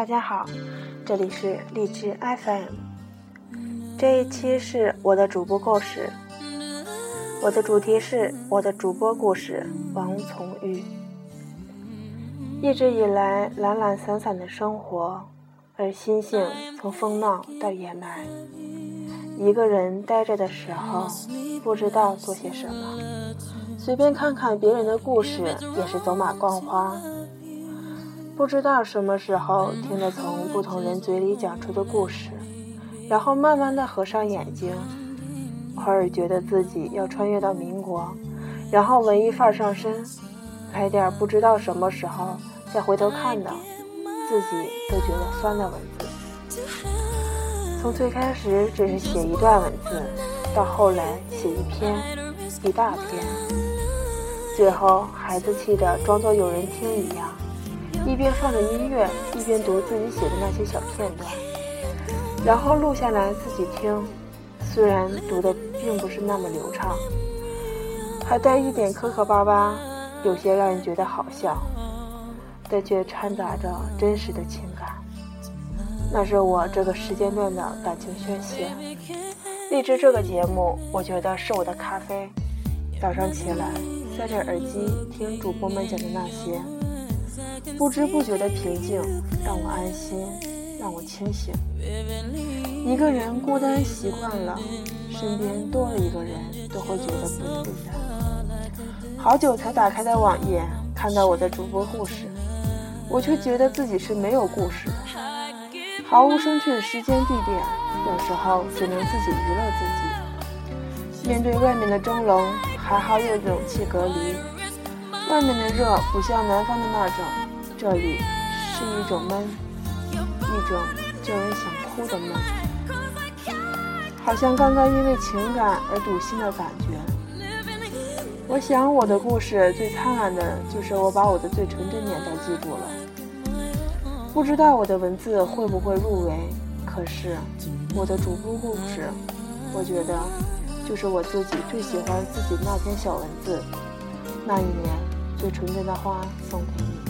大家好，这里是荔枝 FM，这一期是我的主播故事，我的主题是我的主播故事王从玉。一直以来懒懒散散的生活，而心性从疯闹到野蛮。一个人呆着的时候，不知道做些什么，随便看看别人的故事也是走马观花。不知道什么时候听着从不同人嘴里讲出的故事，然后慢慢的合上眼睛，偶尔觉得自己要穿越到民国，然后文艺范儿上身，来点不知道什么时候再回头看的，自己都觉得酸的文字。从最开始只是写一段文字，到后来写一篇、一大篇，最后孩子气的装作有人听一样，一边放着音乐，一边读自己写的那些小片段，然后录下来自己听。虽然读的并不是那么流畅，还带一点磕磕巴巴，有些让人觉得好笑，但却掺杂着真实的情感。那是我这个时间段的感情宣泄。荔枝这个节目，我觉得是我的咖啡。早上起来，塞着耳机听主播们讲的那些，不知不觉的平静，让我安心，让我清醒。一个人孤单习惯了，身边多了一个人，都会觉得不自在。好久才打开的网页，看到我的主播故事，我却觉得自己是没有故事的。毫无生趣的时间地点，有时候只能自己娱乐自己。面对外面的蒸笼，还好有勇气隔离。外面的热不像南方的那种，这里是一种闷，一种叫人想哭的闷，好像刚刚因为情感而堵心的感觉。我想我的故事最灿烂的就是我把我的最纯真年代记住了。不知道我的文字会不会入围，可是我的主播故事，我觉得就是我自己最喜欢自己那篇小文字。那一年最纯真的花送给你。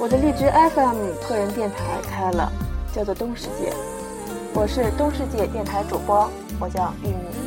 我的荔枝 FM 个人电台开了，叫做东世界，我是东世界电台主播，我叫玉米。